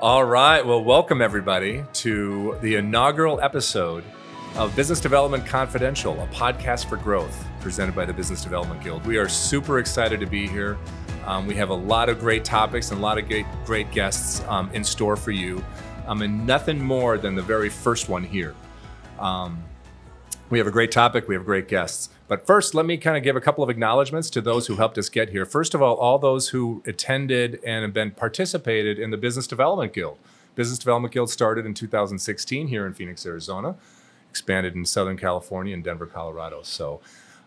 All right. Well, welcome everybody to the inaugural episode of Business Development Confidential, a podcast for growth presented by the Business Development Guild. We are super excited to be here. Um, we have a lot of great topics and a lot of great, great guests um, in store for you, um, and nothing more than the very first one here. Um, we have a great topic, we have great guests. But first, let me kind of give a couple of acknowledgments to those who helped us get here. First of all, all those who attended and have been participated in the Business Development Guild. Business Development Guild started in 2016 here in Phoenix, Arizona, expanded in Southern California and Denver, Colorado. So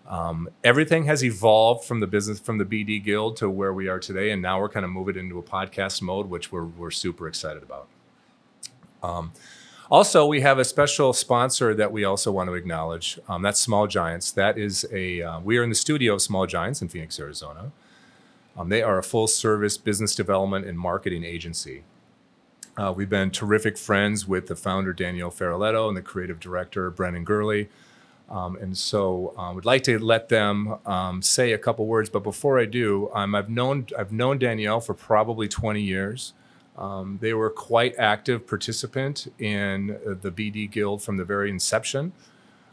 um, everything has evolved from the business from the BD Guild to where we are today, and now we're kind of moving into a podcast mode, which we're we're super excited about. Um, also, we have a special sponsor that we also want to acknowledge. Um, that's Small Giants. That is a uh, we are in the studio of Small Giants in Phoenix, Arizona. Um, they are a full service business development and marketing agency. Uh, we've been terrific friends with the founder Danielle Feroleto and the creative director Brennan Gurley. Um, and so I um, would like to let them um, say a couple words. But before I do, um, I've known I've known Danielle for probably 20 years. Um, they were quite active participant in uh, the BD Guild from the very inception,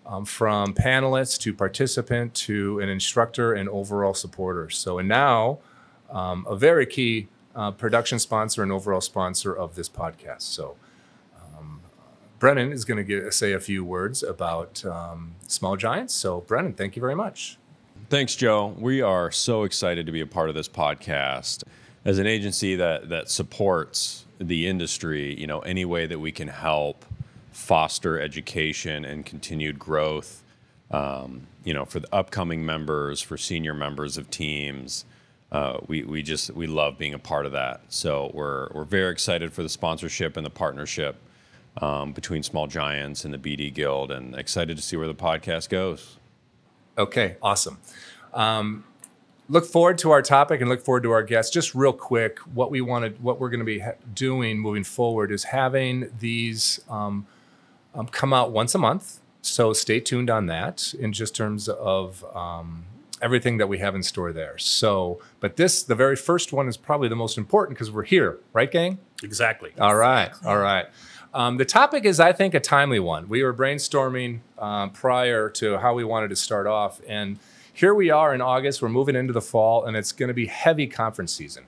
um, from panelists to participant to an instructor and overall supporter. So and now a very key uh, production sponsor and overall sponsor of this podcast. So. Brennan is going to say a few words about um, Small Giants. So, Brennan, thank you very much. Thanks, Joe. We are so excited to be a part of this podcast. As an agency that that supports the industry, you know, any way that we can help foster education and continued growth, um, you know, for the upcoming members, for senior members of teams, uh, we we just we love being a part of that. So we're we're very excited for the sponsorship and the partnership um, between Small Giants and the BD Guild, and excited to see where the podcast goes. Okay, awesome. Um, look forward to our topic and look forward to our guests. Just real quick, what we wanted, what we're going to be ha- doing moving forward is having these um, um, come out once a month. So stay tuned on that in just terms of um, everything that we have in store there. So, but this, the very first one, is probably the most important because we're here, right, gang? Exactly. All right, all right. Um, the topic is, I think, a timely one. We were brainstorming um, prior to how we wanted to start off, and here we are in August. We're moving into the fall, and it's going to be heavy conference season.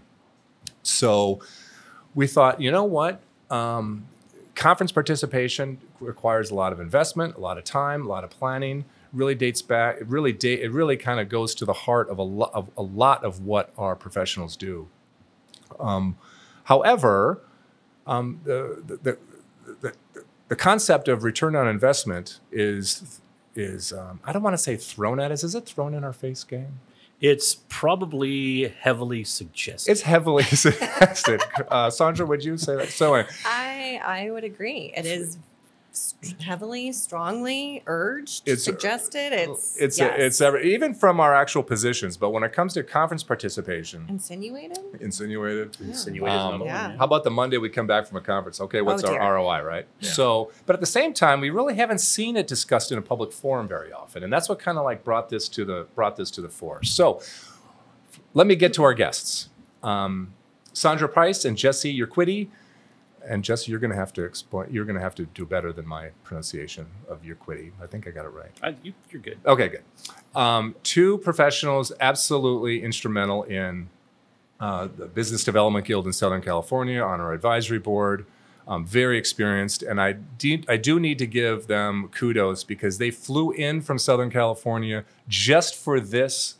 So we thought, you know what? Um, conference participation requires a lot of investment, a lot of time, a lot of planning. Really dates back. It really date. It really kind of goes to the heart of a lot of a lot of what our professionals do. Um, however, um, the, the, the, the concept of return on investment is is um, I don't want to say thrown at us. Is it thrown in our face, game? It's probably heavily suggested. It's heavily suggested. Uh, Sandra, would you say that? So I I would agree. It is heavily, strongly urged, it's, suggested. It's it's yes. it's every, even from our actual positions. But when it comes to conference participation, insinuated, insinuated, yeah. insinuated. Um, yeah. How about the Monday we come back from a conference? Okay, what's oh, our ROI, right? Yeah. So, but at the same time, we really haven't seen it discussed in a public forum very often, and that's what kind of like brought this to the brought this to the fore. So, let me get to our guests. Um, Sandra Price and Jesse Urquidy and Jesse, you're going to have to explain. You're going to have to do better than my pronunciation of Urquidy. I think I got it right. I, you, are good. Okay, good. Um, two professionals, absolutely instrumental in uh, the Business Development Guild in Southern California on our advisory board. Um, very experienced, and I, de- I do need to give them kudos because they flew in from Southern California just for this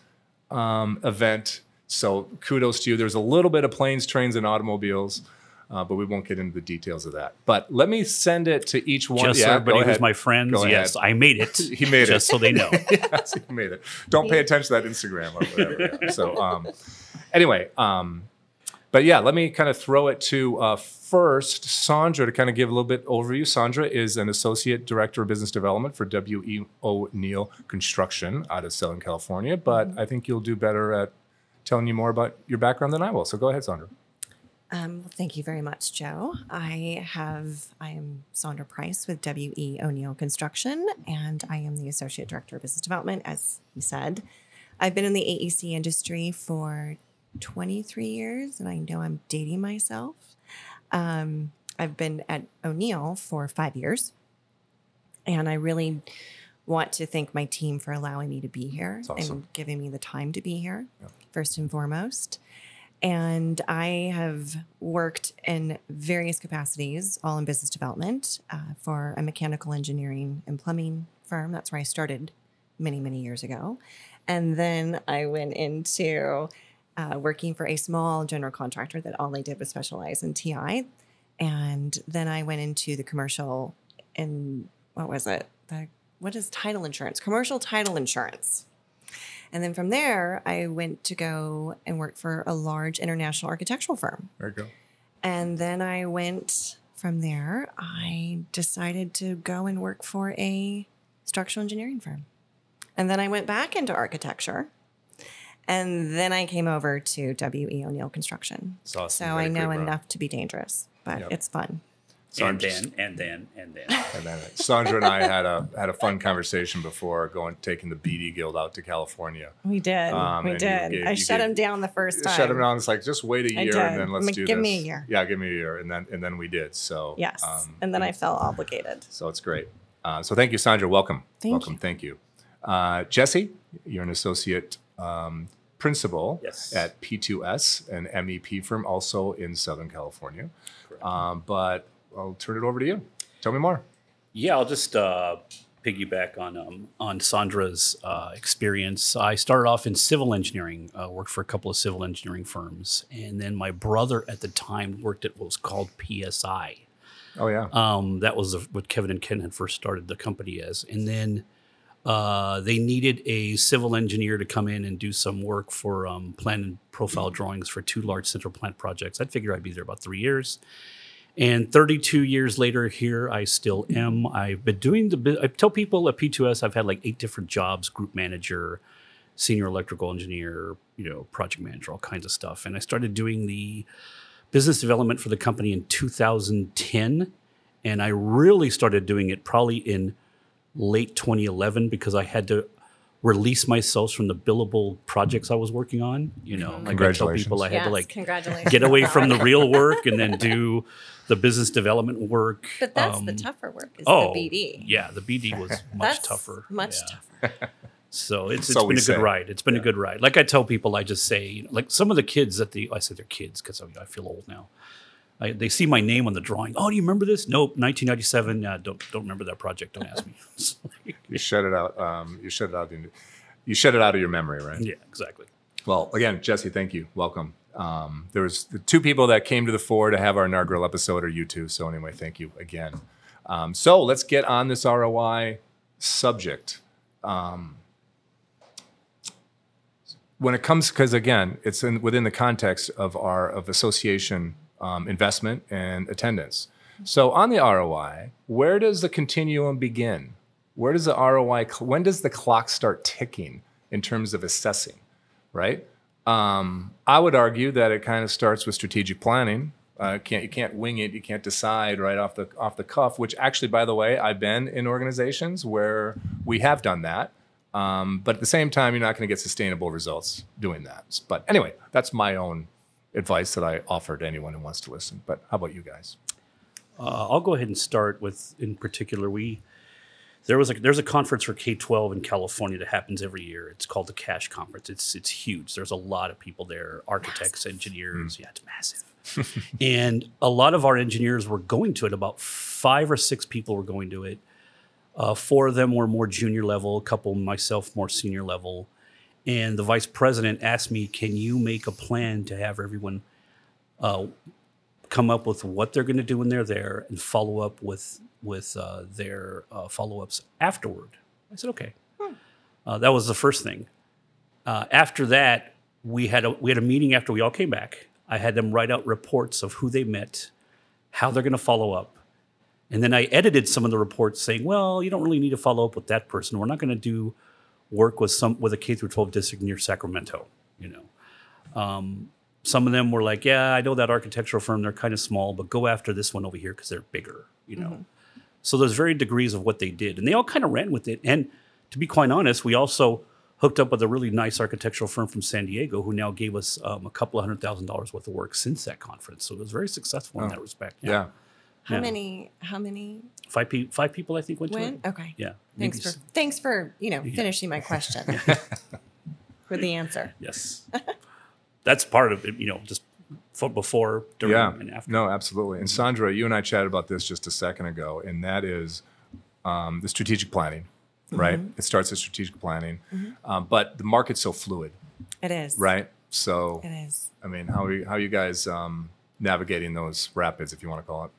um, event. So kudos to you. There's a little bit of planes, trains, and automobiles uh, but we won't get into the details of that. But let me send it to each one. Just yeah, so everybody who's my friends, yes, I made it. he made just it. Just so they know. yes, he made it. Don't pay attention to that Instagram or whatever. Yeah. So um, anyway, um, but yeah, let me kind of throw it to uh, first Sandra to kind of give a little bit overview. Sandra is an associate director of business development for W.E. O'Neill Construction out of Southern California. But mm-hmm. I think you'll do better at telling you more about your background than I will. So go ahead, Sandra. Um, well, thank you very much, Joe. I have I am Sandra Price with W.E. O'Neill Construction, and I am the Associate Director of Business Development, as you said. I've been in the AEC industry for 23 years, and I know I'm dating myself. Um, I've been at O'Neill for five years, and I really want to thank my team for allowing me to be here awesome. and giving me the time to be here, first and foremost. And I have worked in various capacities, all in business development uh, for a mechanical engineering and plumbing firm. That's where I started many, many years ago. And then I went into uh, working for a small general contractor that all they did was specialize in TI. And then I went into the commercial and what was it? The what is title insurance? Commercial title insurance. And then from there, I went to go and work for a large international architectural firm. There you go. And then I went from there, I decided to go and work for a structural engineering firm. And then I went back into architecture. And then I came over to W.E. O'Neill Construction. awesome. So Very I know enough to be dangerous, but Yep. it's fun. So and then, and then, and then. And then Sandra and I had a had a fun conversation before going taking the BD Guild out to California. We did. Um, we did. gave- I shut gave- him down the first time. Shut him down. It's like just wait a I year and then let's Like, do give this. me a year. Yeah, give me a year, and then and then we did. So Yes. um, and then I felt obligated. So it's great. Uh, so thank you, Sandra. Welcome. Thank Welcome. you. Thank you. Uh, Jesse, you're an associate um, principal Yes. at P2S, an MEP firm, also in Southern California. Um, but I'll turn it over to you. Tell me more. Yeah, I'll just uh, piggyback on um, on Sandra's uh, experience. I started off in civil engineering, uh, worked for a couple of civil engineering firms, and then my brother at the time worked at what was called PSI. Oh yeah. Um, that was what Kevin and Ken had first started the company as, and then uh, they needed a civil engineer to come in and do some work for um, plan and profile drawings for two large central plant projects. I figured I'd be there about three years. And 32 years later, here I still am. I've been doing the. I tell people at P2S I've had like eight different jobs: group manager, senior electrical engineer, you know, project manager, all kinds of stuff. And I started doing the business development for the company in 2010, and I really started doing it probably in late 2011 because I had to release myself from the billable projects I was working on. You know, like I tell people, I had to like get away from the real work and then do the business development work. But that's the Um, tougher work is Oh, the BD. yeah, the BD was much That's tougher. Much Yeah. tougher. So it's, it's So been we a good say. ride. It's been a good ride. Like I tell people, I just say, you know, like some of the kids at the, I say they're kids because I, I feel old now. I, they see my name on the drawing. Oh, do you remember this? Nope, 1997. Uh, don't don't remember that project. Don't ask me. You shut it out. Um, you shut it out. You shut it out of your memory, right? yeah, exactly. Well, again, Jesse, thank you. Welcome. Um, there was the two people that came to the fore to have our inaugural episode are you two. So anyway, thank you again. Um, so let's get on this ROI subject. Um, when it comes, because again, it's in, within the context of our of association um, investment and attendance. So on the ROI, where does the continuum begin? Where does the ROI? When does the clock start ticking in terms of assessing? Right. Um, I would argue that it kind of starts with strategic planning. Uh, can't you can't wing it. You can't decide right off the off the cuff. Which actually, by the way, I've been in organizations where we have done that. Um, but at the same time, you're not going to get sustainable results doing that. But anyway, that's my own advice that I offer to anyone who wants to listen. But how about you guys? Uh, I'll go ahead and start with, in particular, we there was a there's a conference for K twelve in California that happens every year. It's called the CASH Conference. It's it's huge. There's a lot of people there, architects, engineers. Yeah, it's massive. and a lot of our engineers were going to it. About five or six people were going to it. Uh, four of them were more junior level. A couple, myself, more senior level. And the vice president asked me, "Can you make a plan to have everyone uh, come up with what they're going to do when they're there and follow up with with uh, their uh, follow ups afterward. I said, okay. Uh, that was the first thing. Uh, after that, we had a we had a meeting after we all came back. I had them write out reports of who they met, how they're going to follow up, and then I edited some of the reports saying, well, you don't really need to follow up with that person. We're not going to do work with some with a K through 12 district near Sacramento. You know, um, some of them were like, yeah, I know that architectural firm. They're kind of small, but go after this one over here because they're bigger. You know. So there's varying degrees of what they did, and they all kind of ran with it. And to be quite honest, we also hooked up with a really nice architectural firm from San Diego who now gave us um, a couple of hundred thousand dollars worth of work since that conference. So it was very successful in Oh. that respect. Yeah. How Yeah. many? How many Five, pe- five people, I think, went went? to it. Okay. Yeah. Thanks maybe for s- thanks for you know finishing my question with the answer. Yes. That's part of it, you know, just for before, during, yeah. and after. No, absolutely. And Sandra, you and I chatted about this just a second ago, and that is um, the strategic planning, right? It starts at strategic planning, um, but the market's so fluid, It is right? So, It is. I mean, how are you, how are you guys um, navigating those rapids, if you want to call it?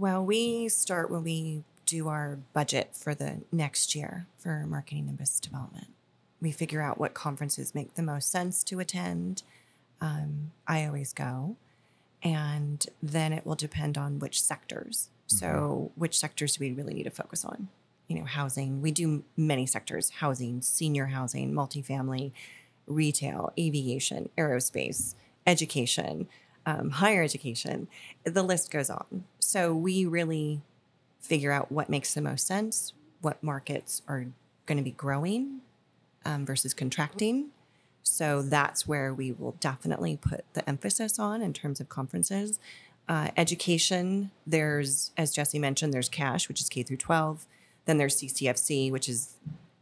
Well, we start when we do our budget for the next year for marketing and business development. We figure out what conferences make the most sense to attend. Um, I always go. And then it will depend on which sectors. So, which sectors do we really need to focus on? You know, housing. We do many sectors housing, senior housing, multifamily, retail, aviation, aerospace, education, um, higher education. The list goes on. So, we really figure out what makes the most sense, what markets are going to be growing um, versus contracting. So that's where we will definitely put the emphasis on in terms of conferences. Uh, education, there's, as Jesse mentioned, there's CASH, which is K through 12. Then there's CCFC, which is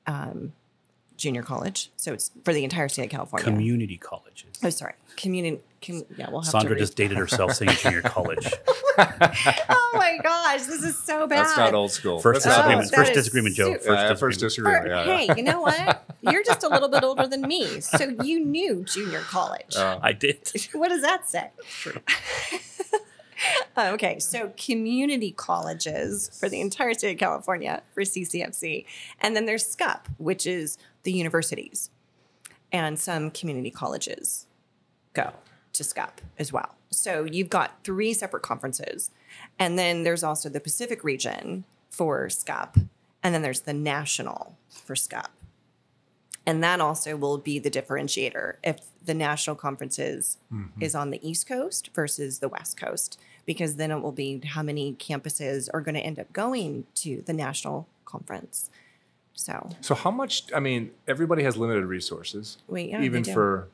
um, junior college. So it's for the entire state of California. Community colleges. oh, sorry. Community. Com- yeah, we'll have Sandra to. Just dated herself saying junior college. oh my gosh, this is so bad. That's not old school. First That's not Oh, old disagreement. that First disagreement, Joe. su- First Yeah, yeah, disagreement. first For- disagreement. Yeah, yeah. hey, you know what? You're just a little bit older than me, so you knew junior college. Uh, I did. what does that say? Uh, okay, so community colleges for the entire state of California for CCFC. And then there's SCUP, which is the universities. And some community colleges go to SCUP as well. So you've got three separate conferences. And then there's also the Pacific region for SCUP. And then there's the national for SCUP. And that also will be the differentiator if the national conferences mm-hmm. is on the East Coast versus the West Coast, because then it will be how many campuses are going to end up going to the national conference. So, so how much? I mean, everybody has limited resources, Wait, yeah, even for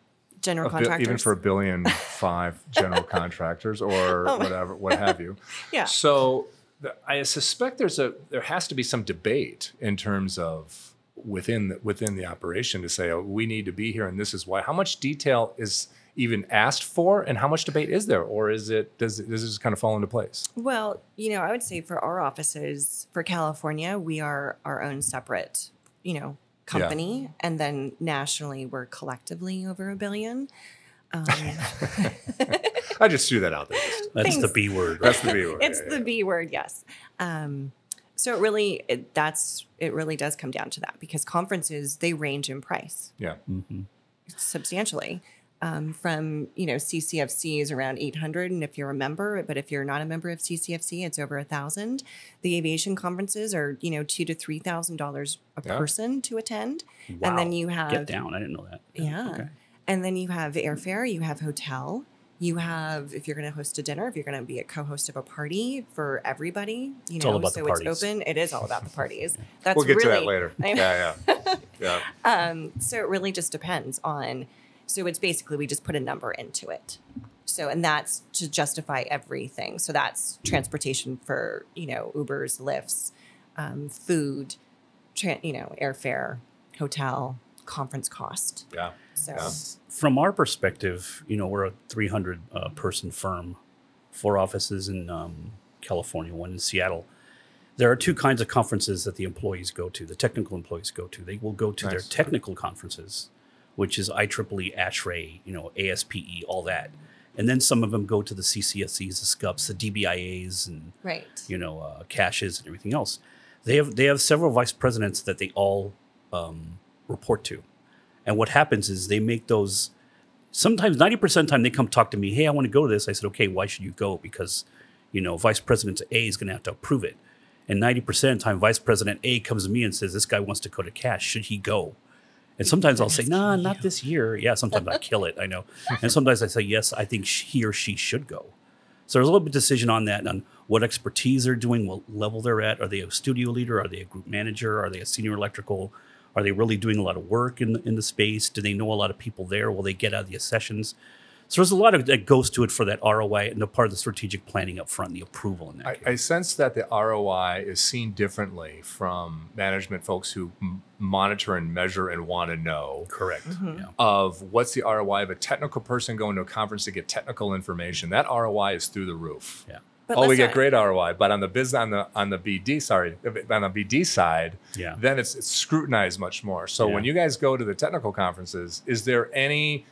general bi- contractors. even for a billion five general contractors or Oh whatever, what have you. Yeah. So the, I suspect there's a there has to be some debate in terms of within the, within the operation to say, oh, we need to be here, and this is why. How much detail is even asked for, and how much debate is there, or is it does it, does it just kind of fall into place? Well, you know, I would say for our offices for California, we are our own separate, you know, company, and then nationally, we're collectively over a billion. Um, I just threw that out there. That's the B word. That's the B word. it's yeah, the yeah. B word, yes. Um, so it really, it, that's it. Really does come down to that because conferences they range in price yeah. substantially. Um, from you know CCFC is around 800 and if you're a member but if you're not a member of CCFC it's over a thousand the aviation conferences are you know two to three thousand dollars a Yeah. person to attend Wow. and then you have Get down. I didn't know that. yeah. Okay. And then you have airfare, you have hotel, you have if you're going to host a dinner, if you're going to be a co-host of a party for everybody, you It's know, all about the so it's open. It is all about the parties. That's We'll get really, to that later. I know. Yeah, yeah, yeah. Um, so it really just depends on. So it's basically we just put a number into it. So and that's to justify everything. So that's transportation for you know Ubers, Lyfts, um, food, tra- you know airfare, hotel, conference cost. yeah. So. Yeah. From our perspective, you know, we're a 300 uh, person firm, four offices in um, California, one in Seattle. There are two kinds of conferences that the employees go to. The technical employees go to. They will go to their technical conferences, which is IEEE, ASHRAE, you know, ASPE, all that. And then some of them go to the CCFCs, the SCUPs, the DBIAs, and Right. you know, uh, caches and everything else. They have they have several vice presidents that they all um, report to, and what happens is they make those. Sometimes ninety percent of the time they come talk to me. Hey, I want to go to this. I said, okay, why should you go? Because, you know, Vice President A is going to have to approve it, and ninety percent of the time, Vice President A comes to me and says, this guy wants to go to CASH. Should he go? And sometimes I'll say, nah, not this year. Yeah, sometimes I kill it. I know. And sometimes I say, yes, I think he or she should go. So there's a little bit of decision on that, on what expertise they're doing, what level they're at. Are they a studio leader? Are they a group manager? Are they a senior electrical? Are they really doing a lot of work in the, in the space? Do they know a lot of people there? Will they get out of the sessions? So there's a lot of that goes to it for that ROI and the part of the strategic planning up front, and the approval in that. I, case. I sense that the ROI is seen differently from management folks who m- monitor and measure and want to know Correct. Mm-hmm. Yeah. of what's the ROI of a technical person going to a conference to get technical information. That ROI is through the roof. Yeah. But oh, we get not- great ROI, but on the business on the on the BD, sorry, on the BD side, Yeah. then it's, it's scrutinized much more. So when you guys go to the technical conferences, is there any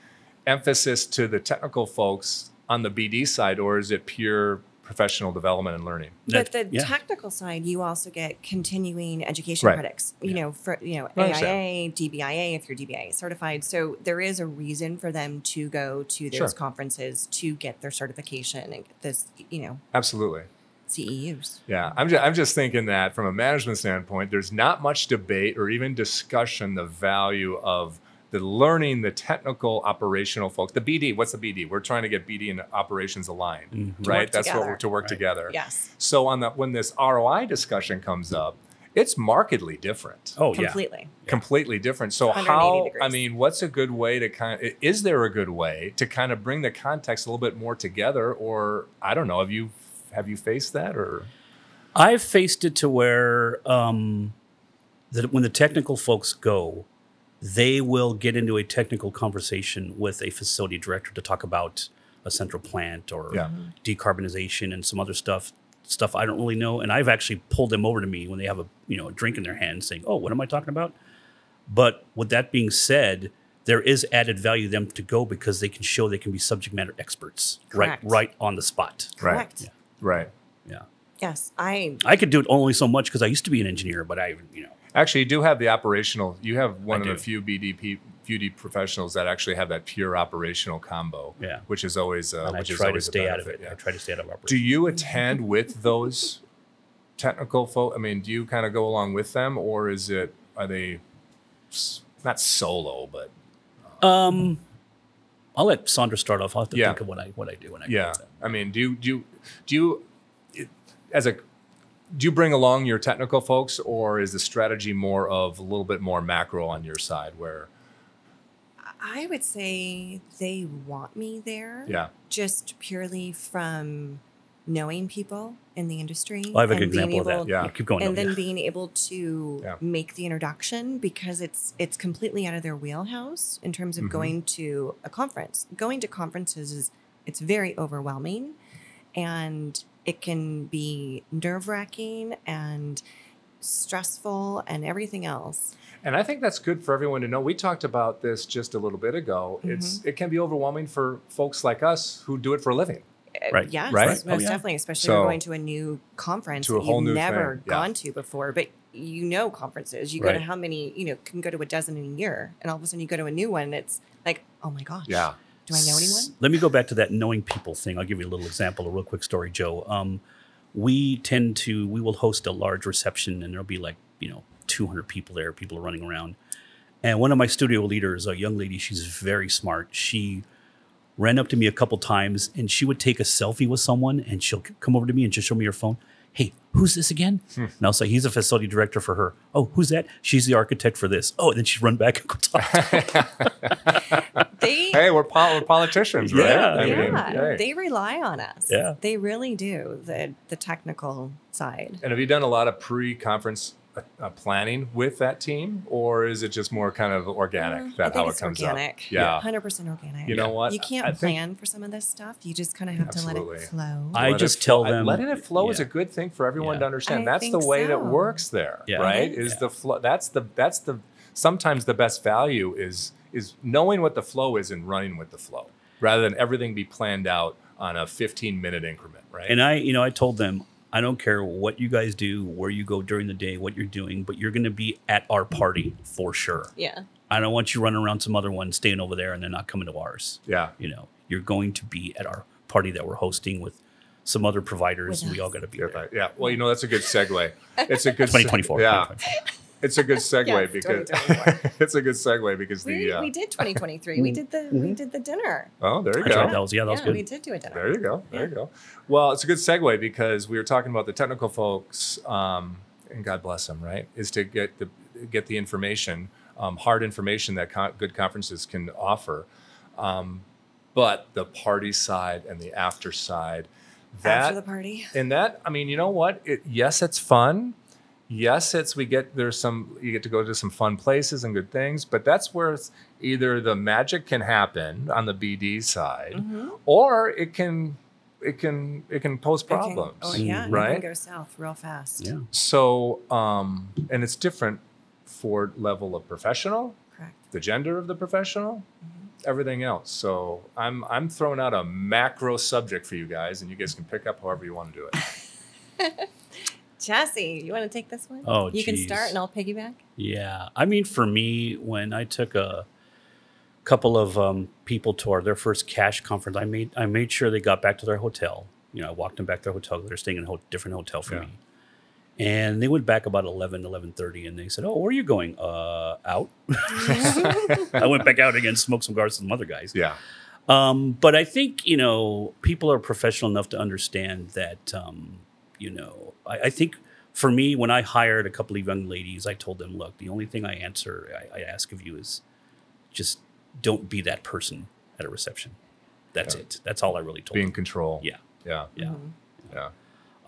emphasis to the technical folks on the BD side, or is it pure professional development and learning? But the yeah. technical side, you also get continuing education Right. credits. You know, for you know I. AIA, DBIA if you're DBIA certified. So there is a reason for them to go to those Sure. conferences to get their certification and get this, you know, Absolutely. CEUs. Yeah, I'm just, I'm just thinking that from a management standpoint, there's not much debate or even discussion the value of the learning the technical operational folks. The BD, what's the BD? We're trying to get BD and operations aligned, Mhm. Right? work That's what we're to work Right. together. Yes, So on the when this ROI discussion comes up, it's markedly different. Oh yeah. completely. Completely different. So 180 how I mean, what's a good way to kind of, is there a good way to kind of bring the context a little bit more together or I don't know, have you have you faced that or I've faced it to where um, that when the technical folks go, they will get into a technical conversation with a facility director to talk about a central plant or Yeah. decarbonization and some other stuff stuff I don't really know. And I've actually pulled them over to me when they have a you know a drink in their hand, saying, "Oh, what am I talking about?" But with that being said, there is added value to them to go because they can show they can be subject matter experts Correct. right right on the spot. Right. Correct. right? Yeah. Yes, I I could do it only so much because I used to be an engineer, but I, you know, Actually, you do have the operational. You have one I of the few BDP beauty professionals that actually have that pure operational combo. Yeah. which is always uh, and I which is try to stay out of it. benefit, I try to stay out of it. Do you attend with those technical folk? I mean, do you kind of go along with them, or is it are they not solo, but Um, I'll let Sandra start off. I'll have to Yeah. think of what I what I do when I yeah? I mean, do you do you, do you it, as a do you bring along your technical folks, or is the strategy more of a little bit more macro on your side, where I would say they want me there. yeah, Just purely from knowing people in the industry. Well, I have a good and being example of that. able- Yeah. keep going. and then yeah. being able to Yeah. make the introduction because it's it's completely out of their wheelhouse in terms of Mhm. going to a conference. Going to conferences is it's very overwhelming and it can be nerve-wracking and stressful and everything else. And I think that's good for everyone to know. We talked about this just a little bit ago. It's it can be overwhelming for folks like us who do it for a living. Uh, Right. Yes, Right? most Oh, yeah. definitely, especially So- if you're going to a new conference To a that whole you've new never thing, yeah. gone to before. But you know conferences. You go to how many, you know, can go to a dozen in a year. And all of a sudden you go to a new one and it's like, oh my gosh. Yeah. Do I know anyone? Let me go back to that knowing people thing. I'll give you a little example, a real quick story, Joe. Um, we tend to we will host a large reception, and there'll be like you know 200 people there. People are running around, and one of my studio leaders, a young lady, she's very smart. She ran up to me a couple times, and she would take a selfie with someone, and she'll come over to me and just show me her phone. Hey, who's this again? Hmm. And I'll say he's a facility director for her. Oh, who's that? She's the architect for this. Oh, and then she'd run back and go talk. To They Hey, we're, pol- we're politicians, right? Yeah, I mean, yeah, hey. they rely on us. Yeah. They really do, the the technical side. And have you done a lot of pre-conference uh, planning with that team, or is it just more kind of organic? Uh, that I think how it's it comes organic. up? Yeah. Hundred percent organic. You know what? You can't I think- plan for some of this stuff. You just kind of have to let it flow. I Let just flow- tell them- letting it flow is a good thing for everyone Yeah. to understand. I that's the think way that works there, Yeah. right? It Is is. the flow? That's the that's the sometimes the best value is is knowing what the flow is and running with the flow, rather than everything be planned out on a 15 minute increment, right? And I, you know, I told them, I don't care what you guys do, where you go during the day, what you're doing, but you're going to be at our party for sure. yeah. I don't want you running around some other one, staying over there, and they're not coming to ours. yeah. You know, you're going to be at our party that we're hosting with some other providers, With and we all got to be Yeah, there. yeah. Well, you know, that's a good segue. It's a good 2024. Yeah, 2024. It's a good segue Yes, because it's a good segue because We, the uh, we did 2023. we did the we did the dinner. oh, there you That's go. right. That was yeah, that was yeah, good. we did do a dinner. There you go. There Yeah. you go. Well, it's a good segue because we were talking about the technical folks, um, and God bless them, right? Is to get the get the information, um, hard information that co- good conferences can offer. Um, but the party side and the after side, that After the party. and that I mean, you know what? It, yes, it's fun. Yes, it's we get there's some you get to go to some fun places and good things, but that's where it's either the magic can happen on the BD side, Mm-hmm. or it can it can it can pose It can- problems. oh yeah, it right? can go south real fast. Yeah. So, um, and it's different for level of professional, Correct. the gender of the professional, everything else. So I'm I'm throwing out a macro subject for you guys, and you guys can pick up however you want to do it. Jesse, you want to take this one? Oh, you can start, and I'll piggyback. Yeah, I mean, for me, when I took a couple of um, people to our their first CASH conference, I made I made sure they got back to their hotel. You know, I walked them back to their hotel. They're staying in a ho- different hotel for Yeah. me, and they went back about 11, 11.30, and they said, "Oh, where are you going? Uh, out." I went back out again, smoked some cigars with some other guys. Yeah, Um, but I think you know people are professional enough to understand that. Um, you know, I, I think for me, when I hired a couple of young ladies, I told them, "Look, the only thing I answer, I, I ask of you is just don't be that person at a reception. That's Yeah. it. That's all I really told be in them. control. Yeah, yeah, yeah. yeah.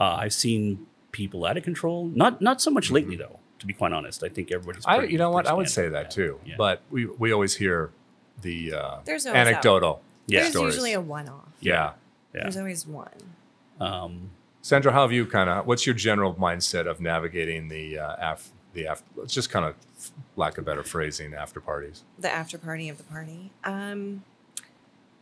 Uh, I've seen people out of control. Not not so much lately though. To be quite honest, I think everybody's. I, pretty- you know what? I would say standard. that too. Yeah. But we we always hear the uh, There's always that. anecdotal. Yeah. There's stories. usually a one-off. Yeah. yeah. There's always one. Um, Sandra, how have you kind of? What's your general mindset of navigating the uh, af the af? Let's just kind of, lack of better phrasing, after parties. the after party of the party. Um,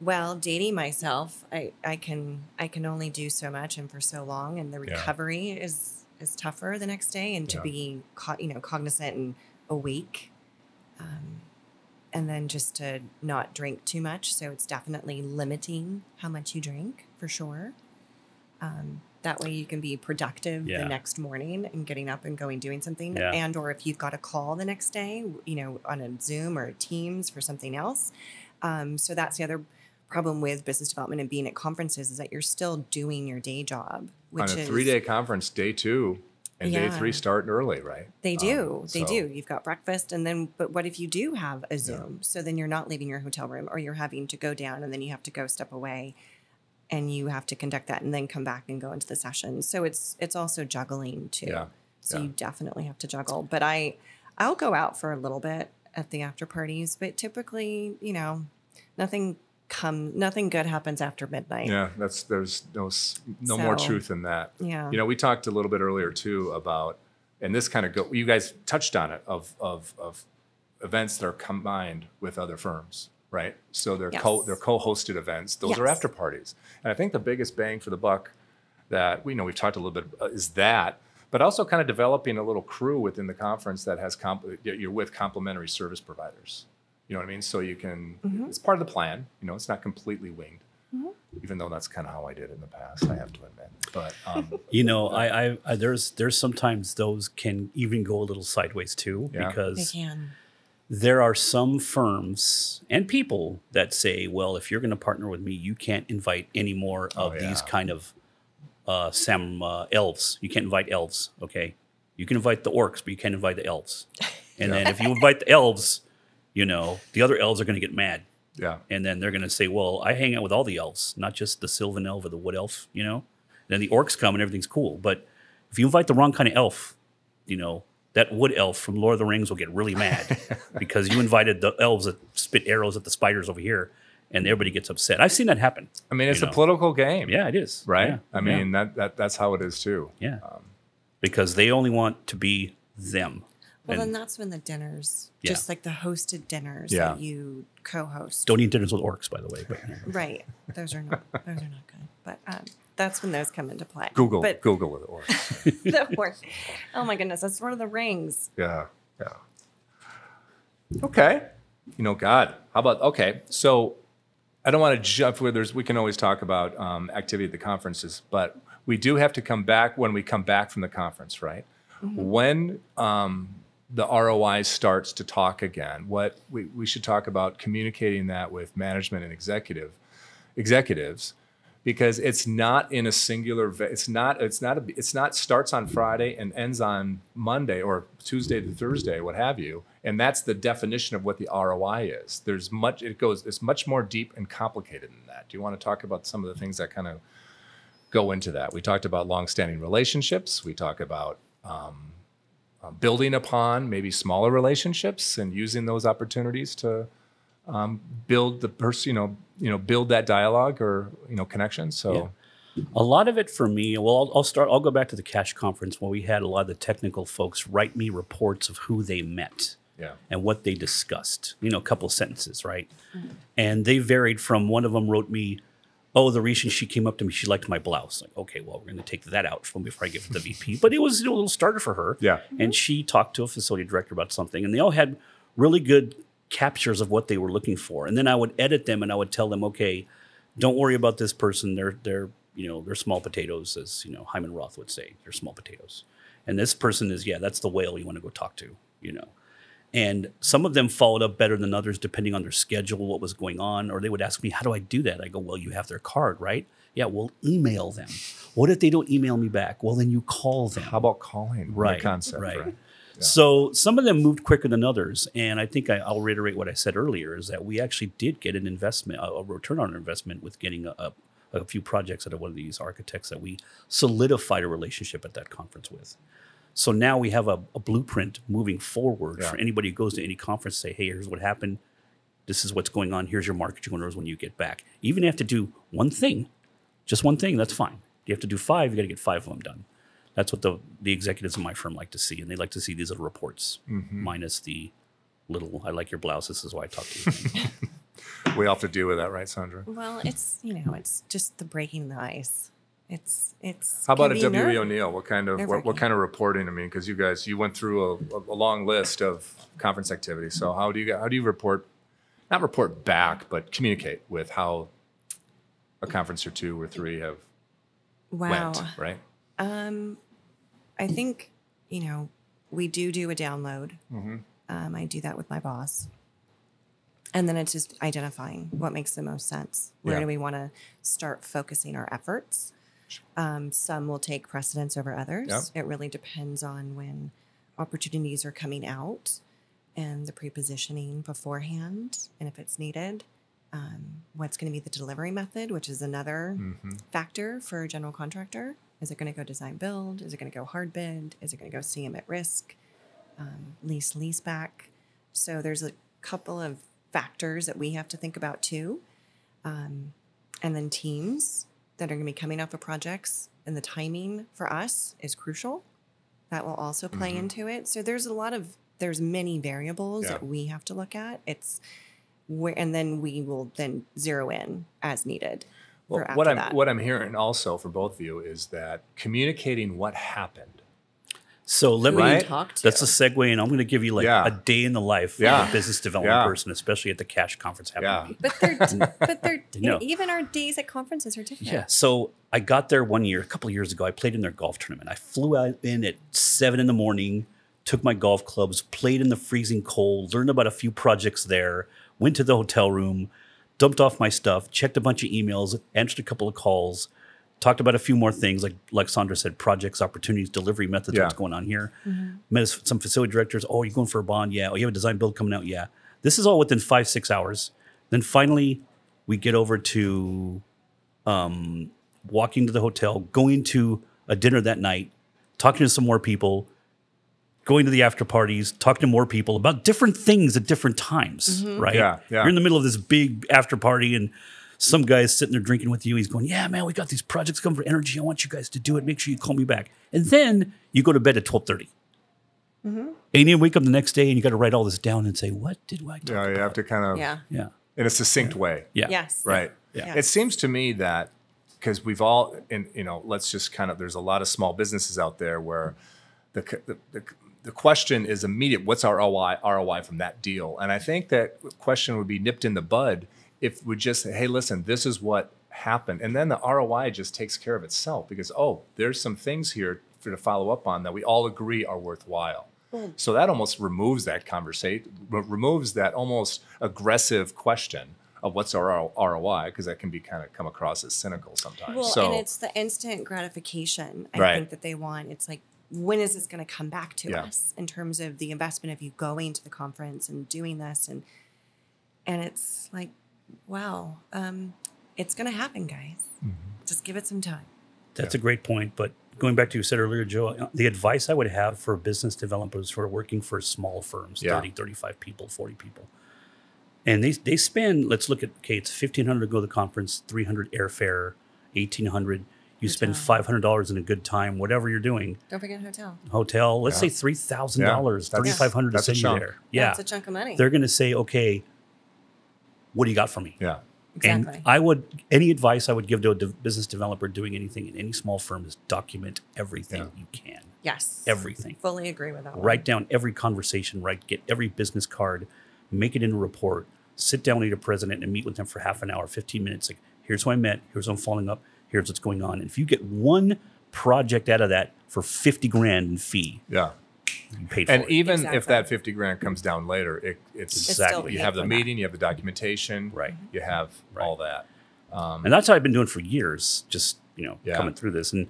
well, dating myself, I, I can I can only do so much and for so long, and the Yeah. recovery is is tougher the next day, and to Yeah. be co- you know cognizant and awake, um, and then just to not drink too much. So it's definitely limiting how much you drink for sure. Um, that way you can be productive Yeah. the next morning and getting up and going doing something Yeah. and or if you've got a call the next day you know on a zoom or a teams for something else um, so that's the other problem with business development and being at conferences is that you're still doing your day job which On a is three day conference, day two and day three start early, right? they do Um, they so- do you've got breakfast and then but what if you do have a zoom so then you're not leaving your hotel room or you're having to go down and then you have to go step away and you have to conduct that and then come back and go into the session so it's it's also juggling too Yeah, so yeah. you definitely have to juggle but i i'll go out for a little bit at the after parties but typically you know nothing come nothing good happens after midnight Yeah, that's there's no no more truth in that. Yeah. You know, we talked a little bit earlier too about, and this kind of go. You guys touched on it of of of events that are combined with other firms, right? So they're co they're co-hosted events. Those are after parties, and I think the biggest bang for the buck that we know we've talked a little bit uh, is that. But also, kind of developing a little crew within the conference that has comp- you're with complementary service providers. You know what I mean? So you can. Mm-hmm. It's part of the plan. You know, it's not completely winged even though that's kind of how I did in the past, I have to admit. But um, You know, I, I, I there's there's sometimes those can even go a little sideways too Yeah. they because can there are some firms and people that say, well, if you're going to partner with me, you can't invite any more of Oh, these kind of uh, Sam uh, elves. You can't invite elves. Okay, you can invite the orcs, but you can't invite the elves. And then if you invite the elves, you know the other elves are going to get mad, yeah, and then they're going to say, well, I hang out with all the elves, not just the Sylvan elf or the wood elf. You know, And then the orcs come and everything's cool. But if you invite the wrong kind of elf, you know, that wood elf from Lord of the Rings will get really mad because you invited the elves that spit arrows at the spiders over here, and everybody gets upset. I've seen that happen. I mean, it's You a know. political game, Yeah, it is. right? Yeah, I mean, that, that that's how it is too. yeah, yeah. because they only want to be them. well then And that's when the dinners Yeah. just like the hosted dinners Yeah. that you co-host don't eat dinners with orcs, by the way. But right those are not those are not good but um, that's when those come into play Google, but Google it, or the horse. Oh my goodness, that's one of the Rings. yeah, yeah. Okay, you know, God, how about okay? So I don't want to jump where there's. We can always talk about um, activity at the conferences, but we do have to come back when we come back from the conference, right? When um, the ROI starts to talk again, what we, we should talk about communicating that with management and executive executives because it's not in a singular it's not it's not a, it's not starts on friday and ends on monday or tuesday to thursday what have you. And that's the definition of what the roi is. There's much it goes it's much more deep and complicated than that. Do you want to talk about some of the things that kind of go into that? We talked about long-standing relationships. We talk about um, uh, building upon maybe smaller relationships and using those opportunities to um, build the person, you know, you know, build that dialogue or you know connection. So A lot of it for me, well, I'll, I'll start, I'll go back to the CASH conference where we had a lot of the technical folks write me reports of who they met yeah, and what they discussed, you know, a couple of sentences, right? And they varied from one of them wrote me, Oh, the reason she came up to me, she liked my blouse. Like, okay, well, we're going to take that out from before I give it to the VP. But it was you know, a little starter for her. Yeah. And she talked to a facility director about something, and they all had really good captures of what they were looking for. And then I would edit them and I would tell them, okay, don't worry about this person. They're they're you know they're small potatoes, as you know Hyman Roth would say. They're small potatoes. And this person is yeah, that's the whale you want to go talk to. You know. And some of them followed up better than others depending on their schedule, what was going on. Or they would ask me, How do I do that? I go, Well, you have their card, right? Yeah, well, email them. What if they don't email me back? Well, then you call them. how about calling? Right, the concept, right. right? So some of them moved quicker than others, and I think I, I'll reiterate what I said earlier: is that we actually did get an investment, a, a return on investment, with getting a, a, a few projects out of one of these architects that we solidified a relationship at that conference with. So now we have a, a blueprint moving forward Yeah. for anybody who goes to any conference. Say, hey, here's what happened. This is what's going on. Here's your market going owners when you get back. Even if you have to do one thing, just one thing, that's fine. You have to do five, you got to get five of them done. That's what the the executives in my firm like to see, and they like to see these little reports, minus the little "I like your blouse. This is why I talk to you." We all have to deal with that, right, Sandra? Well, it's you know, it's just the breaking the ice. It's it's. How about can at be WE O'Neill? What kind of what, what kind of reporting? I mean, because you guys you went through a, a long list of conference activities. So how do you how do you report? Not report back, but communicate with how a conference or two or three have Wow. went. Right. Um, I think you know we do do a download. Um, I do that with my boss, and then it's just identifying what makes the most sense. Where Yeah. do we want to start focusing our efforts? Um, some will take precedence over others. Yep. It really depends on when opportunities are coming out and the pre-positioning beforehand, and if it's needed. Um, what's going to be the delivery method, which is another factor for a general contractor. Is it going to go design build? Is it going to go hard bid? Is it going to go CM at risk? Um, lease lease back. So there's a couple of factors that we have to think about too. Um, and then teams that are going to be coming off of projects and the timing for us is crucial. That will also play into it. So there's a lot of there's many variables Yeah. that we have to look at. It's where and then we will then zero in as needed. Well, for what I'm that. what I'm hearing also for both of you is that communicating what happened. so let me. Right. talk to. That's a segue, and I'm going to give you like Yeah. a day in the life Yeah. of a business development Yeah. person, especially at the CASH conference happening. Yeah. But they're, but they're, No. even our days at conferences are different. Yeah. So I got there one year, a couple of years ago. I played in their golf tournament. I flew out in at seven in the morning, took my golf clubs, played in the freezing cold, learned about a few projects there, went to the hotel room, dumped off my stuff, checked a bunch of emails, answered a couple of calls, talked about a few more things, like like Sandra said, projects, opportunities, delivery methods, Yeah. what's going on here. Met s- some facility directors. Oh, you're going for a bond? Yeah. Oh, you have a design build coming out? Yeah. This is all within five, six hours. Then finally, we get over to um, walking to the hotel, going to a dinner that night, talking to some more people, going to the after parties, talking to more people about different things at different times, mm-hmm. right? Yeah, yeah. You're in the middle of this big after party and some guy's sitting there drinking with you. He's going, Yeah, man, we got these projects coming for energy. I want you guys to do it. Make sure you call me back. And then you go to bed at 1230. Mm-hmm. And you wake up the next day and you got to write all this down and say, What did I talk Yeah, you about? have to kind of Yeah. Yeah. in a succinct way. Yeah. Yes. Right. Yeah. It seems to me that because we've all, and you know, let's just kind of, there's a lot of small businesses out there where the, the, the, the question is immediate. What's our ROI, ROI from that deal? And I think that question would be nipped in the bud if we just say, hey, listen, this is what happened. And then the ROI just takes care of itself because, oh, there's some things here for to follow up on that we all agree are worthwhile. Hmm. So that almost removes that conversation, removes that almost aggressive question of what's our ROI because that can be kind of come across as cynical sometimes. Well, so and it's the instant gratification I Right. think that they want. It's like, when is this going to come back to Yeah. us in terms of the investment of you going to the conference and doing this and and it's like, wow, um, it's going to happen, guys. Mm-hmm. Just give it some time. That's a great point. But going back to you said earlier, Joe, uh, the advice I would have for business developers who are working for small firms, Yeah. 30, 35 people, 40 people, and they, they spend, let's look at, okay, it's 1500 to go to the conference, 300 airfare, 1800 You spend $500 in a good time, whatever you're doing, Don't forget hotel. hotel, let's Yeah. say $3,000, Yeah. dollars, 3500 to a send you there. Yeah. That's a chunk of money. They're going to say, okay, what do you got for me? Yeah. exactly. And I would any advice I would give to a de- business developer doing anything in any small firm is document everything Yeah. you can. yes. Everything. Fully agree with that. one. Write down every conversation, right? Get every business card, make it in a report, sit down with your president and meet with them for half an hour, 15 minutes. Like, here's who I met, here's who I'm following up, here's what's going on. And if you get one project out of that for 50 grand in fee, Yeah. you paid for And it. even if that 50 grand comes down later, it, it's It's Exactly. you have the for that. meeting, you have the documentation, Right. You have Right. all that. Um, And that's how I've been doing for years, just you know, Yeah. coming through this. And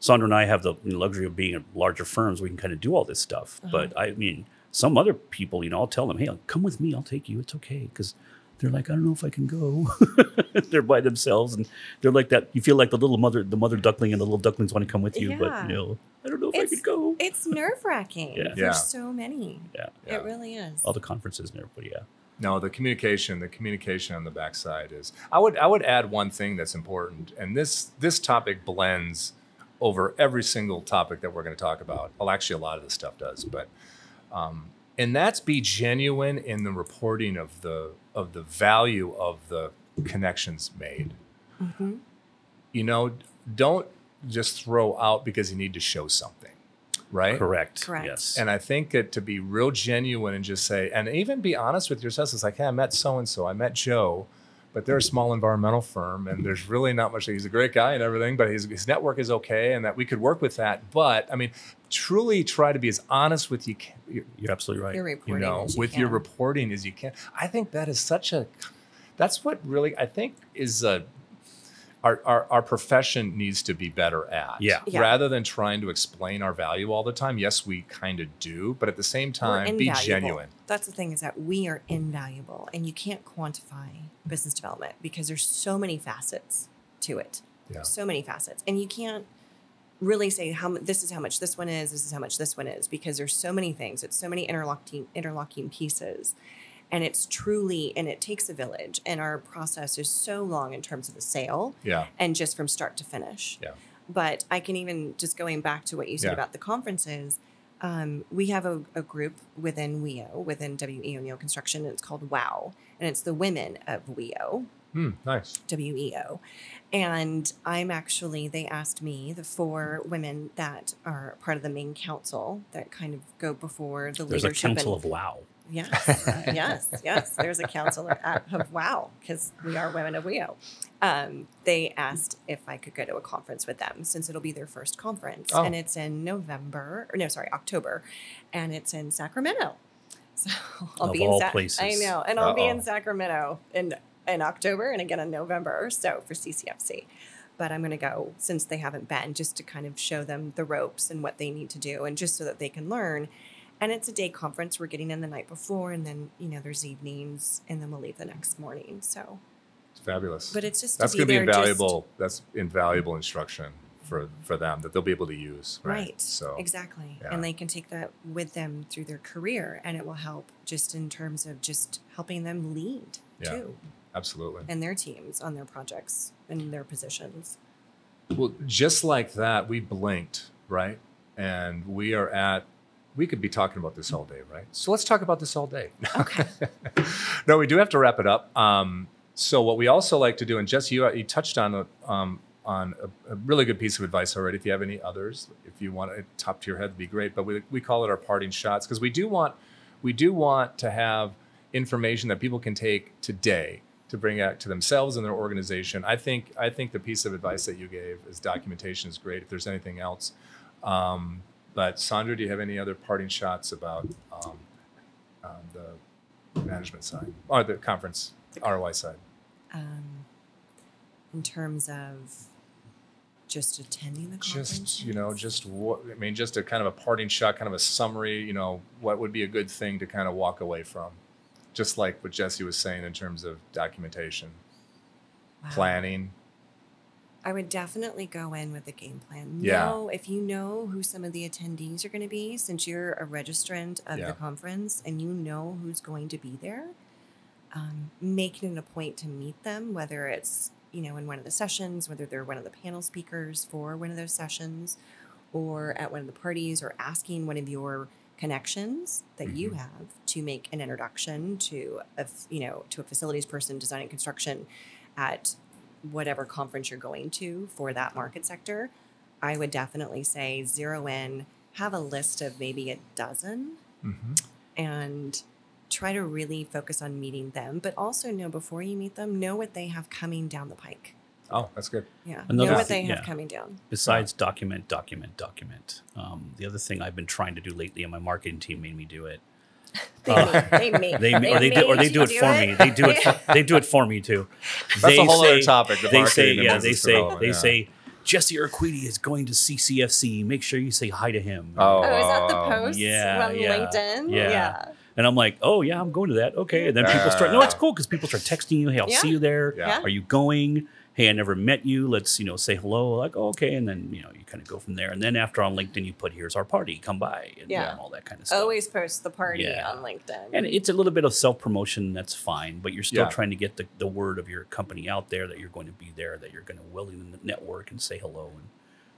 Sandra and I have the luxury of being at larger firms. We can kind of do all this stuff. Uh-huh. But I mean, some other people, you know, I'll tell them, "Hey, come with me. I'll take you. It's okay." Because they're like, "I don't know if I can go." they're by themselves, and they're like that. You feel like the little mother, the mother duckling, and the little ducklings want to come with you, Yeah. but you know, I don't know if I It's- could go. It's nerve wracking Yeah. for Yeah. so many. Yeah, Yeah. It really is. all the conferences and everybody. Yeah, No, the communication, the communication on the backside is. I would I would add one thing that's important, and this this topic blends over every single topic that we're going to talk about. Well, actually, a lot of this stuff does, but um, and that's be genuine in the reporting of the of the value of the connections made. Mm-hmm. You know, don't just throw out because you need to show something, right? correct. Correct. Yes. And I think that to be real genuine and just say, and even be honest with yourself, it's like, hey, I met so and so, I met Joe, but they're a small environmental firm, and there's really not much. He's a great guy and everything, but his, his network is okay, and that we could work with that. But I mean, truly try to be as honest with you, can, you, You're absolutely right. Your you know, you with your reporting as you can. I think that is such a. That's what really I think is a. Our, our, our profession needs to be better at. Yeah. Yeah. Rather than trying to explain our value all the time. Yes, we kind of do, but at the same time, be genuine. That's the thing is that we are invaluable, and you can't quantify business development because there's so many facets to it. Yeah. So many facets, and you can't really say how this is how much this one is, this is how much this one is, because there's so many things. It's so many interlocking interlocking pieces, and it's truly and it takes a village. And our process is so long in terms of the sale, Yeah. and just from start to finish. Yeah. But I can even just going back to what you said Yeah. about the conferences. Um, we have a, a group within WEO, within WE O'Neil Construction, and it's called WOW, and it's the women of WEO, Hmm, nice. WEO. And I'm actually, they asked me, the four women that are part of the main council that kind of go before the There's a leadership. council and, of wow. Yes, yes, yes. There's a counselor at, of WOW because we are women of WEO. Um, they asked if I could go to a conference with them since it'll be their first conference, Oh. and it's in November or no, sorry, October, and it's in Sacramento. So I'll Of be in all Sa- I know, and I'll be in Sacramento in in October and again in November. So for CCFC. But I'm going to go since they haven't been, just to kind of show them the ropes and what they need to do, and just so that they can learn and it's a day conference. We're getting in the night before, and then you know there's evenings, and then we'll leave the next morning. So, It's fabulous. but it's just that's going to be just- invaluable. That's invaluable instruction for for them that they'll be able to use. Right. right? So exactly, yeah. and they can take that with them through their career, and it will help just in terms of just helping them lead Yeah. too, absolutely. and their teams on their projects and their positions. Well, just like that, we blinked, right? And we are at. We could be talking about this all day, right? So let's talk about this all day. Okay. no, we do have to wrap it up. Um, so what we also like to do, and Jesse, you, you touched on a, um, on a, a really good piece of advice already. If you have any others, if you want it top to your head, be great. But we, we call it our parting shots because we do want we do want to have information that people can take today to bring back to themselves and their organization. I think I think the piece of advice that you gave is documentation is great. If there's anything else, um, but Sandra, do you have any other parting shots about um, um, the management side or the conference ROI side? um, in terms of just attending the conference? Just you know, just what I mean, just a kind of a parting shot, kind of a summary. You know, what would be a good thing to kind of walk away from, just like what Jesse was saying in terms of documentation, Wow. planning. I would definitely go in with a game plan. Yeah. Know if you know who some of the attendees are going to be, since you're a registrant of Yeah. the conference and you know who's going to be there, um, making it a point to meet them, whether it's you know in one of the sessions, whether they're one of the panel speakers for one of those sessions, or at one of the parties, or asking one of your connections that you Mhm. have to make an introduction to a you know to a facilities person designing construction at whatever conference you're going to for that market sector, I would definitely say zero in, have a list of maybe a dozen, Mm-hmm. and try to really focus on meeting them. But also know before you meet them, know what they have coming down the pike. Oh, that's good. Yeah, Another know what thing- they have yeah. coming down. Besides document, document, document. Um, the other thing I've been trying to do lately, and my marketing team made me do it. They, Uh, they made They, or they do, or they do you it for me. They do it. For, they do it for me too. That's they a whole other topic, the they say, yeah, they say, they yeah. say, Jesse Urquidi is going to CCFC. Make sure you say hi to him. Oh, Oh, is that the Oh, post yeah, on yeah, LinkedIn? yeah. And I'm like, oh yeah, I'm going to that. Okay. And then people start. No, it's cool because people start texting you. Hey, I'll Yeah. see you there. Yeah. Yeah. Are you going? Hey, I never met you. Let's you know say hello. Like oh, okay, and then you know you kind of go from there. And then after on LinkedIn, you put here's our party. Come by and Yeah. all that kind of stuff. Always post the party Yeah. on LinkedIn. And it's a little bit of self promotion. That's fine, but you're still Yeah. trying to get the, the word of your company out there that you're going to be there, that you're going to willing to network and say hello and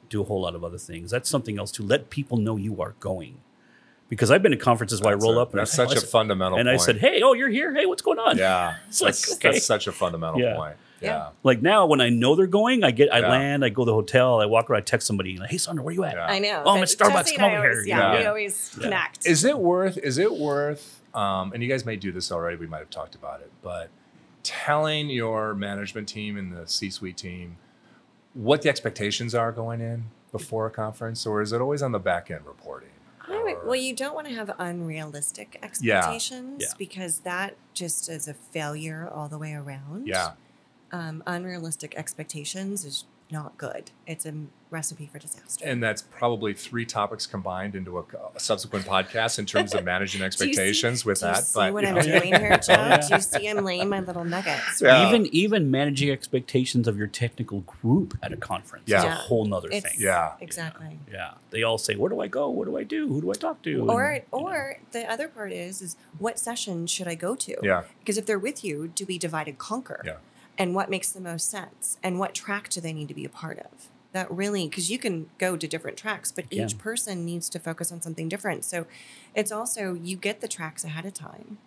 do a whole lot of other things. That's something else to let people know you are going. Because I've been to conferences where That's I roll a- up and That's I, oh, such I a said- fundamental. and I said, "Hey, oh, you're here. Hey, what's going on?" Yeah, It's like, okay. that's such a fundamental Yeah. point. Yeah. Yeah. Like now, when I know they're going, I get, I Yeah. land, I go to the hotel, I walk around, I text somebody, like, "Hey, Sandra, where you at?" Yeah. I know. Oh, I'm but at Starbucks. Jesse Come I over always- here. Yeah, Yeah. we always Yeah. connect. Is it worth? Is it worth? Um, and you guys may do this already. We might have talked about it, but telling your management team and the C-suite team what the expectations are going in before a conference, or is it always on the back end reporting? I would- Or- well, you don't want to have unrealistic expectations Yeah. because that just is a failure all the way around. yeah, Um, unrealistic expectations is not good. It's a recipe for disaster. and that's probably three topics combined into a, a subsequent podcast in terms of managing Do you see- expectations with do you that. see but what you I'm know. doing here, Joe? Yeah. Do you see I'm laying my little nuggets? Yeah. Even even managing expectations of your technical group at a conference is Yeah. a whole nother It's- thing. Yeah. Exactly. Yeah. They all say, Where do I go? What do I do? Who do I talk to? Or And, you know, or the other part is is what session should I go to? Yeah. Because if they're with you, do we divide and conquer? Yeah. And what makes the most sense? And what track do they need to be a part of? That really, because you can go to different tracks, but You each person needs to focus on something different. So it's also, you get the tracks ahead of time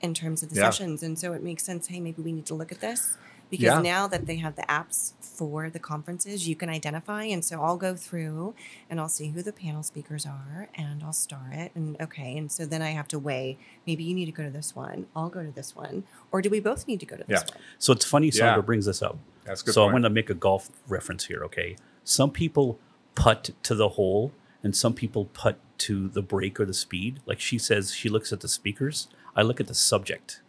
in terms of the Yeah. sessions. And so it makes sense hey, maybe we need to look at this. Because Yeah. now that they have the apps for the conferences, you can identify. And so I'll go through and I'll see who the panel speakers are and I'll star it. And okay. And so then I have to weigh maybe you need to go to this one, I'll go to this one. Or do we both need to go to this Yeah. one? So it's funny Sandra Yeah. brings this up. That's good. so point. I'm going to make a golf reference here, okay? Some people putt to the hole and some people putt to the break or the speed. Like she says she looks at the speakers. I look at the subject.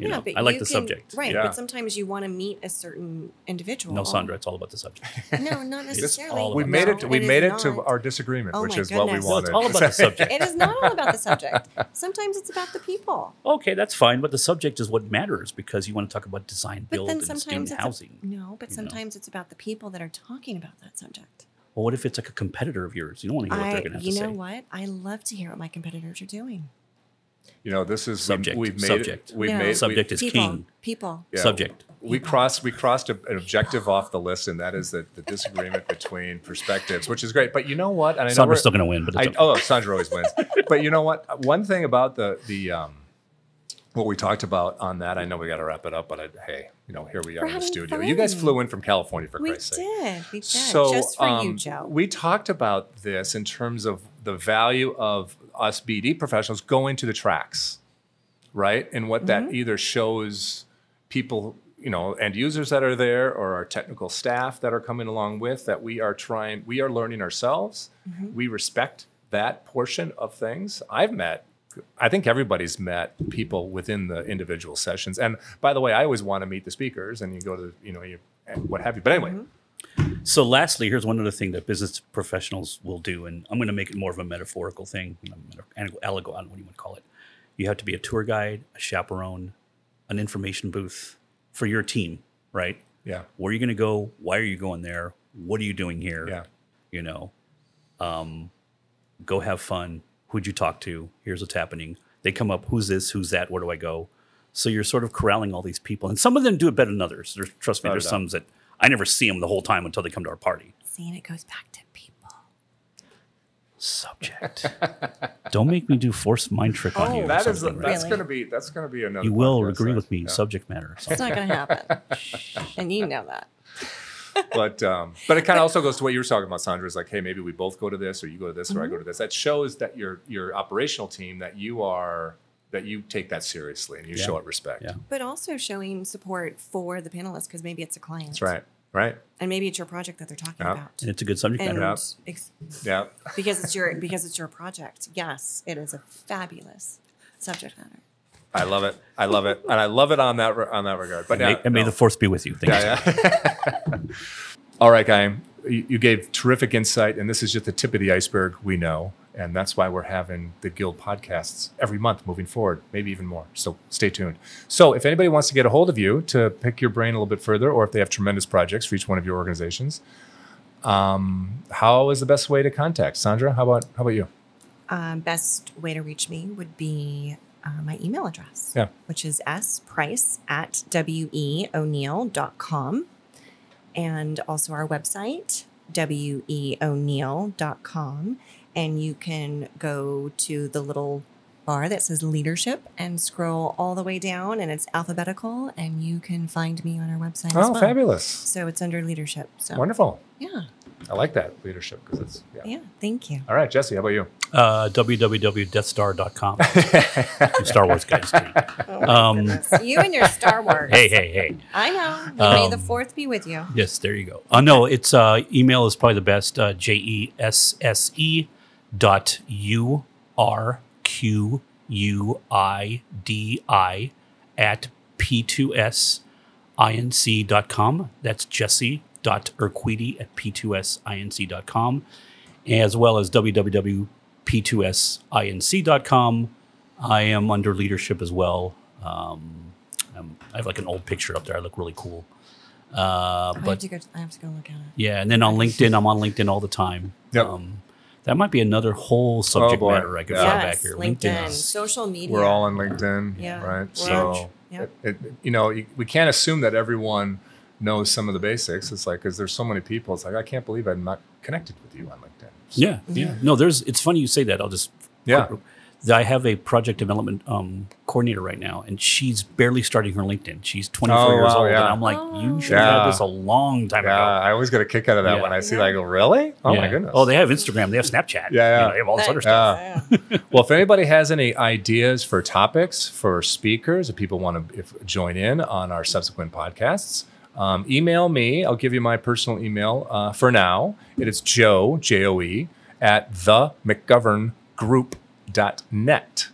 You know, I like you the can- subject. Right. Yeah. But sometimes you want to meet a certain individual. No, Sandra, it's all about the subject. No, not necessarily. all we about made No, it. We is made it to our disagreement, Oh which my is what we goodness. No, wanted. it's all about the subject. It is not all about the subject. Sometimes it's about the people. Okay, that's fine, but the subject is what matters because you want to talk about design, But build, then and sometimes student it's a- housing. no, but you know. sometimes it's about the people that are talking about that subject. Well, what if it's like a competitor of yours? You don't want to hear what I, they're going to have you know what? I love to hear what my competitors are doing. You know, this is Subject, We, have made subject. it. We've No. made Subject we, is people, king. people. yeah, Subject. We crossed. We crossed a, an objective off the list, and that is the, the disagreement between perspectives, which is great. But you know what? And I know Sandra's we're- still going to win, but I, okay. oh, Sandra always wins. but you know what? One thing about the the um, what we talked about on that, I know we got to wrap it up, but I, hey, you know, here we are We're in the having studio. You guys flew in from California for We Christ's sake. did. We did. So, Just for you, um, Joe. we talked about this in terms of the value of us BD professionals go into the tracks, right? And what Mm-hmm. that either shows people, you know, end users that are there or our technical staff that are coming along with that we are trying, we are learning ourselves. Mm-hmm. We respect that portion of things. I've met I think everybody's met people within the individual sessions. And by the way, I always want to meet the speakers, and you go to you know you what have you. But anyway, So, lastly, here's one other thing that business professionals will do, and I'm going to make it more of a metaphorical thing, know, I don't know what you want to call it. You have to be a tour guide, a chaperone, an information booth for your team, right? yeah, Where are you going to go? Why are you going there? What are you doing here? yeah, You know, um, go have fun. Who'd you talk to? Here's what's happening. They come up. Who's this? Who's that? Where do I go? So you're sort of corralling all these people, and some of them do it better than others. There's, trust me, there's some that I never see them the whole time until they come to our party. Seeing it goes back to people. Subject. Don't make me do force mind trick on Oh, you. or that is something, right? that's Really? gonna be that's gonna be another. You will podcast, agree right? with me. Yeah. Subject matter. It's not going to happen. and you know that. but um, but it kind of also goes to what you were talking about, Sandra. Is like, hey, maybe we both go to this, or you go to this, or I Mm-hmm. go to this. That shows that your your operational team that you are that you take that seriously and you Yeah. show it respect. Yeah. But also showing support for the panelists because maybe it's a client. That's right. Right. And maybe it's your project that they're talking Yeah. about. And it's a good subject And matter. Yeah. ex- Yeah. because it's your because it's your project. Yes, it is a fabulous subject matter. I love it. I love it, and I love it on that re- on that regard. But May, yeah, and may no. the force be with you. Thank you. Yeah, yeah. All right, guy. You you gave terrific insight, and this is just the tip of the iceberg. We know, and that's why we're having the Guild podcasts every month moving forward, maybe even more. So stay tuned. So, if anybody wants to get a hold of you to pick your brain a little bit further, or if they have tremendous projects for each one of your organizations, um, how is the best way to contact Sandra? How about how about you? Um, best way to reach me would be uh, my email address, Yeah. which is sprice at weoneil.com. And also our website, weoneil.com. And you can go to the little bar that says leadership and scroll all the way down, and it's alphabetical. And you can find me on our website as Oh, well. fabulous! So it's under leadership. So Wonderful. yeah, I like that leadership because it's yeah. yeah. Thank you. All right, Jesse, how about you? Uh, www.deathstar.com. I'm Star Wars guys. too. Um, You and your Star Wars. hey, hey, hey. I know. May the Um, fourth be with you. Yes, there you go. Uh, no, it's uh, email is probably the best. Uh, J E S S E dot U R Q U I D I at P2S inc dot com. That's Jesse dot Urquidi at P2S inc dot com, as well as www.p2sinc dot com. I am under leadership as well. Um, I'm, I have like an old picture up there. I look really cool. Uh, I have to go. I have to go look at it. yeah, and then on LinkedIn, I'm on LinkedIn all the time. Yep. Um, that might be another whole oh, subject boy. matter I could Yeah. fly yes, back here. LinkedIn, is- social media. We're all on LinkedIn, Yeah. right? We're So, on- yep. it, it, you know, we can't assume that everyone knows some of the basics. It's like because there's so many people. It's like I can't believe I'm not connected with you on LinkedIn. Yeah, yeah. Mm-hmm. No, there's. It's funny you say that. I'll just. Yeah. I have a project development um, coordinator right now, and she's barely starting her LinkedIn. She's 24 Oh, years wow, old, and. I'm like, Oh. you should have Yeah. had this a long time Yeah, ago. I always get a kick out of that Yeah. when I see Yeah. like, oh, really? Oh my goodness. Oh, they have Instagram. They have Snapchat. Yeah, yeah. You know, they have all this other stuff. Yeah. well, if anybody has any ideas for topics for speakers, if people want to if, join in on our subsequent podcasts, um, email me. I'll give you my personal email uh, for now. It is Joe, J O E, at the McGovernGroup.net.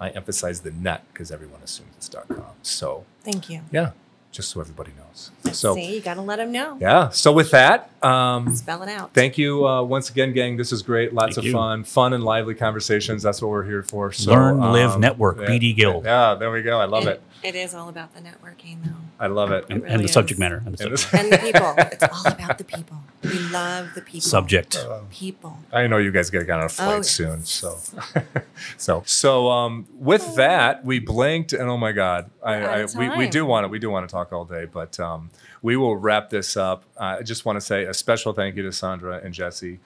I emphasize the net because everyone assumes it's .com. So, Thank you. yeah, just so everybody knows. So, See, you got to let them know. yeah. So, with that, um, Spell it out. Thank you uh, once again, gang. This is great. Lots Thank of you. fun, fun and lively conversations. That's what we're here for. So, Learn, live, network, yeah, BD Guild. Yeah, there we go. I love And it. It is all about the networking, though, I love it. And, really and the is. subject matter. And the subject, and the people. it's all about the people. We love the people. subject. People. I know you guys get on a flight Oh, soon, yes. so so so um, with that we blinked and oh my god, I, We're I we, we do want to we do want to talk all day, but um, we will wrap this up. Uh, I just want to say a special thank you to Sandra and Jesse,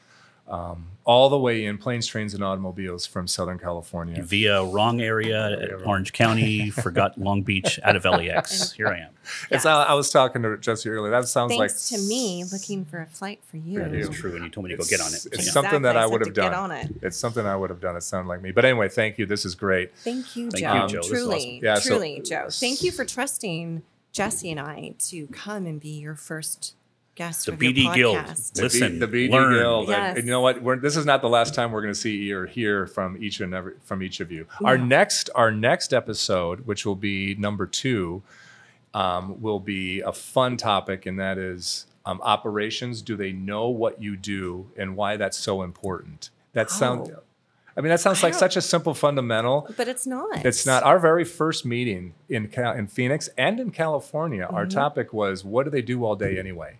um, all the way in planes, trains, and automobiles from Southern California. Via wrong area at. Orange County, forgot Long Beach out of LAX. Here I am. It's Yes. I, I was talking to Jesse earlier. That sounds Thanks like to me looking for a flight for you. That is true, and you told me to go get on it. It's So, yeah. something that Exactly, I I would have to get done. on it. It's something I would have done. It sounded like me. But anyway, thank you. This is great. Thank you, Thank Joe. you, Joe. This Truly, awesome. Yeah, so- truly, Joe. Thank you for trusting Jesse and I to come and be your first guest The of your BD Guild. podcast. The Listen, B, the BD learn. Guild. Yes. And, and you know what? We're, this is not the last time we're going to see or hear from each and every from each of you. Our next our next episode, which will be number two, um, will be a fun topic, and that is um, operations. Do they know what you do and why that's so important? That sounds. Oh. I mean, that sounds like such a simple fundamental. But it's not. It's not. Our very first meeting in Cal- in Phoenix and in California, our Mm-hmm. topic was what do they do all day anyway?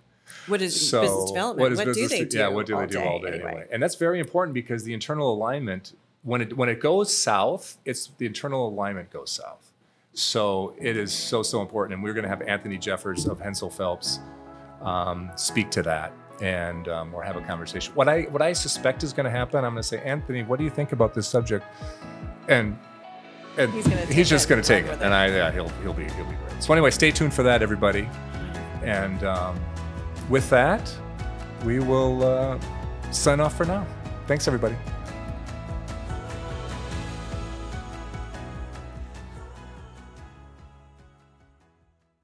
What is So business development? What, What, is business do they do? Yeah, what do they do all day anyway? And that's very important because the internal alignment, when it when it goes south, it's the internal alignment goes south. So it is so so important, and we're going to have Anthony Jeffers of Hensel Phelps um, speak to that, and um, or have a conversation. What I what I suspect is going to happen, I'm going to say, Anthony, what do you think about this subject? And and He's gonna take he's just going to take it, and. I yeah, he'll he'll be he'll be great. So anyway, stay tuned for that, everybody. And um, with that, we will uh, sign off for now. Thanks, everybody.